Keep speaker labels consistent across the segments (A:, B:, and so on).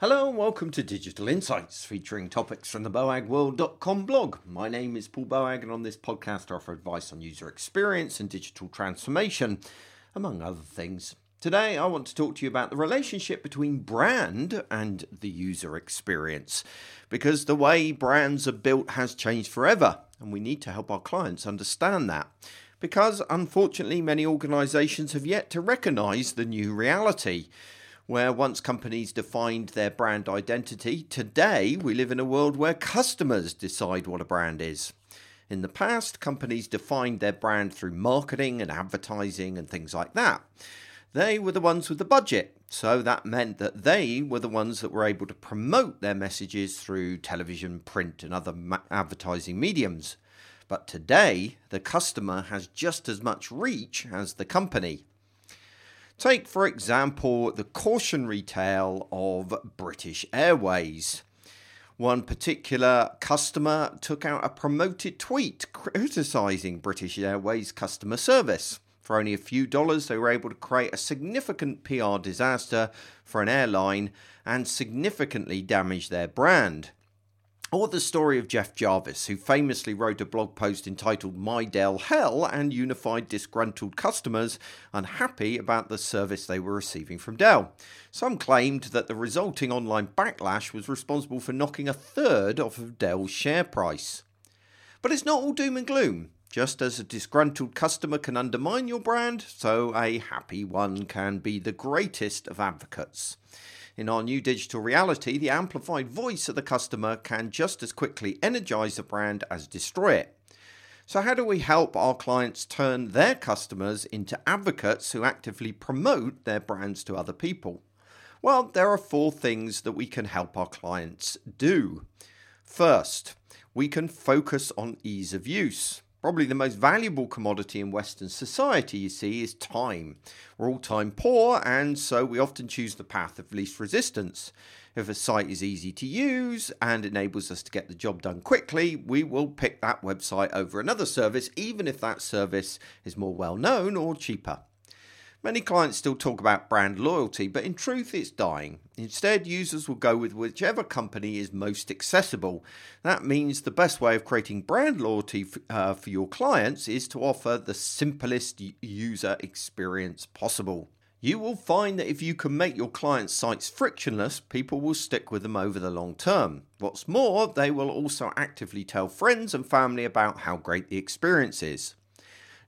A: Hello and welcome to Digital Insights, featuring topics from the BOAGworld.com blog. My name is Paul Boag, and on this podcast, I offer advice on user experience and digital transformation, among other things. Today, I want to talk to you about the relationship between brand and the user experience, because the way brands are built has changed forever, and we need to help our clients understand that. Because unfortunately, many organizations have yet to recognize the new reality where once companies defined their brand identity, today we live in a world where customers decide what a brand is. In the past, companies defined their brand through marketing and advertising and things like that. They were the ones with the budget, so that meant that they were the ones that were able to promote their messages through television, print, and other ma- advertising mediums. But today, the customer has just as much reach as the company. Take, for example, the cautionary tale of British Airways. One particular customer took out a promoted tweet criticising British Airways customer service. For only a few dollars, they were able to create a significant PR disaster for an airline and significantly damage their brand. Or the story of Jeff Jarvis, who famously wrote a blog post entitled My Dell Hell and unified disgruntled customers unhappy about the service they were receiving from Dell. Some claimed that the resulting online backlash was responsible for knocking a third off of Dell's share price. But it's not all doom and gloom. Just as a disgruntled customer can undermine your brand, so a happy one can be the greatest of advocates. In our new digital reality, the amplified voice of the customer can just as quickly energize a brand as destroy it. So, how do we help our clients turn their customers into advocates who actively promote their brands to other people? Well, there are four things that we can help our clients do. First, we can focus on ease of use. Probably the most valuable commodity in Western society, you see, is time. We're all time poor, and so we often choose the path of least resistance. If a site is easy to use and enables us to get the job done quickly, we will pick that website over another service, even if that service is more well known or cheaper. Many clients still talk about brand loyalty, but in truth, it's dying. Instead, users will go with whichever company is most accessible. That means the best way of creating brand loyalty f- uh, for your clients is to offer the simplest user experience possible. You will find that if you can make your clients' sites frictionless, people will stick with them over the long term. What's more, they will also actively tell friends and family about how great the experience is.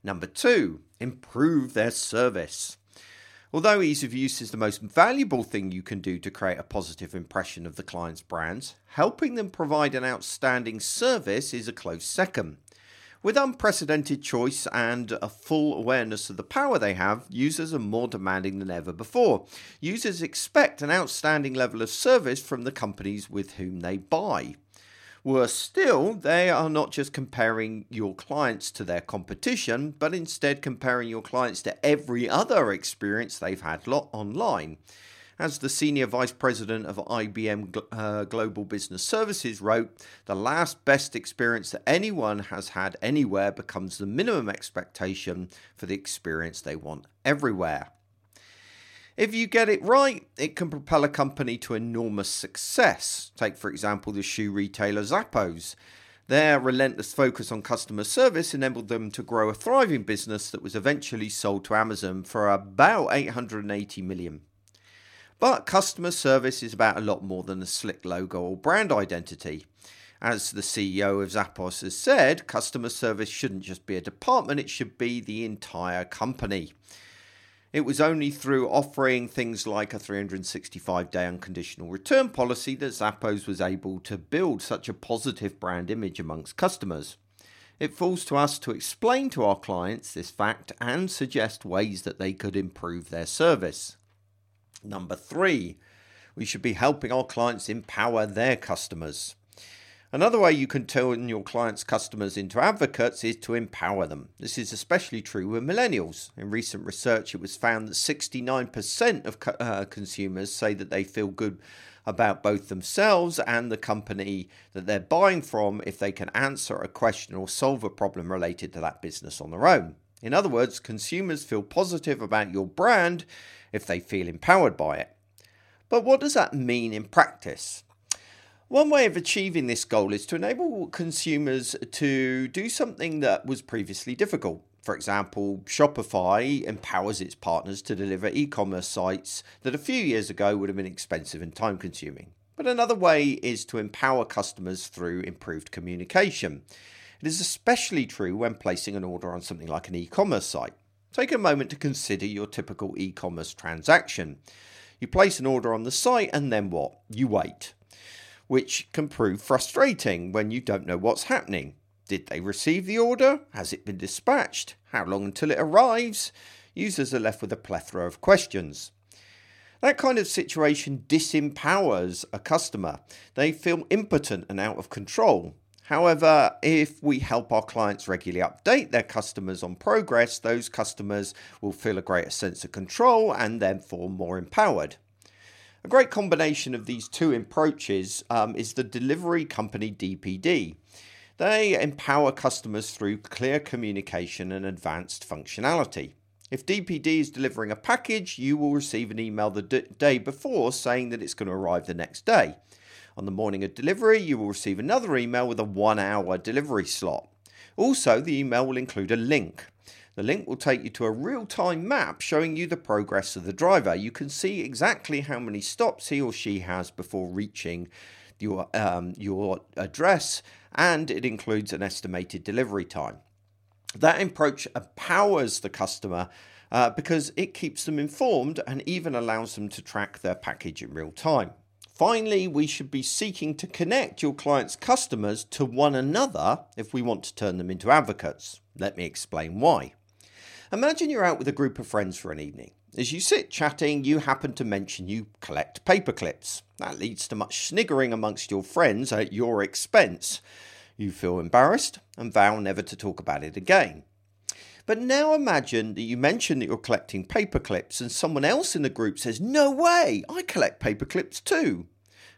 A: Number two, improve their service. Although ease of use is the most valuable thing you can do to create a positive impression of the client's brands, helping them provide an outstanding service is a close second. With unprecedented choice and a full awareness of the power they have, users are more demanding than ever before. Users expect an outstanding level of service from the companies with whom they buy. Worse still, they are not just comparing your clients to their competition, but instead comparing your clients to every other experience they've had online. As the senior vice president of IBM uh, Global Business Services wrote, the last best experience that anyone has had anywhere becomes the minimum expectation for the experience they want everywhere. If you get it right, it can propel a company to enormous success. Take, for example, the shoe retailer Zappos. Their relentless focus on customer service enabled them to grow a thriving business that was eventually sold to Amazon for about 880 million. But customer service is about a lot more than a slick logo or brand identity. As the CEO of Zappos has said, customer service shouldn't just be a department, it should be the entire company. It was only through offering things like a 365 day unconditional return policy that Zappos was able to build such a positive brand image amongst customers. It falls to us to explain to our clients this fact and suggest ways that they could improve their service. Number three, we should be helping our clients empower their customers. Another way you can turn your clients' customers into advocates is to empower them. This is especially true with millennials. In recent research, it was found that 69% of uh, consumers say that they feel good about both themselves and the company that they're buying from if they can answer a question or solve a problem related to that business on their own. In other words, consumers feel positive about your brand if they feel empowered by it. But what does that mean in practice? One way of achieving this goal is to enable consumers to do something that was previously difficult. For example, Shopify empowers its partners to deliver e commerce sites that a few years ago would have been expensive and time consuming. But another way is to empower customers through improved communication. It is especially true when placing an order on something like an e commerce site. Take a moment to consider your typical e commerce transaction. You place an order on the site and then what? You wait which can prove frustrating when you don't know what's happening. Did they receive the order? Has it been dispatched? How long until it arrives? Users are left with a plethora of questions. That kind of situation disempowers a customer. They feel impotent and out of control. However, if we help our clients regularly update their customers on progress, those customers will feel a greater sense of control and therefore more empowered. A great combination of these two approaches um, is the delivery company DPD. They empower customers through clear communication and advanced functionality. If DPD is delivering a package, you will receive an email the day before saying that it's going to arrive the next day. On the morning of delivery, you will receive another email with a one hour delivery slot. Also, the email will include a link. The link will take you to a real time map showing you the progress of the driver. You can see exactly how many stops he or she has before reaching your, um, your address, and it includes an estimated delivery time. That approach empowers the customer uh, because it keeps them informed and even allows them to track their package in real time. Finally, we should be seeking to connect your client's customers to one another if we want to turn them into advocates. Let me explain why. Imagine you're out with a group of friends for an evening. As you sit chatting, you happen to mention you collect paper clips. That leads to much sniggering amongst your friends at your expense. You feel embarrassed and vow never to talk about it again. But now imagine that you mention that you're collecting paper clips and someone else in the group says, No way, I collect paper clips too.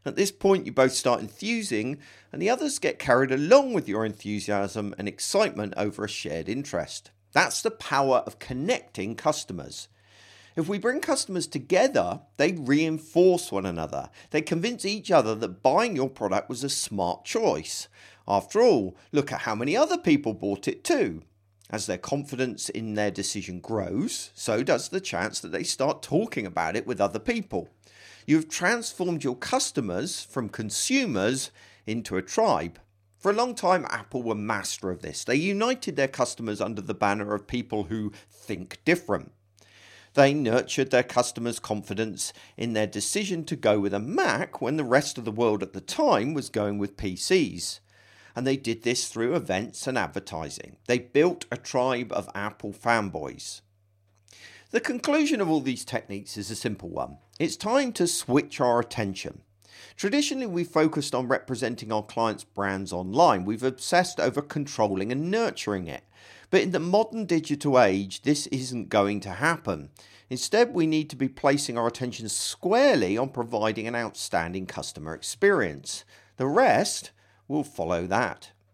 A: At this point, you both start enthusing, and the others get carried along with your enthusiasm and excitement over a shared interest. That's the power of connecting customers. If we bring customers together, they reinforce one another. They convince each other that buying your product was a smart choice. After all, look at how many other people bought it too. As their confidence in their decision grows, so does the chance that they start talking about it with other people. You've transformed your customers from consumers into a tribe. For a long time, Apple were master of this. They united their customers under the banner of people who think different. They nurtured their customers' confidence in their decision to go with a Mac when the rest of the world at the time was going with PCs. And they did this through events and advertising. They built a tribe of Apple fanboys. The conclusion of all these techniques is a simple one it's time to switch our attention. Traditionally, we focused on representing our clients' brands online. We've obsessed over controlling and nurturing it. But in the modern digital age, this isn't going to happen. Instead, we need to be placing our attention squarely on providing an outstanding customer experience. The rest will follow that.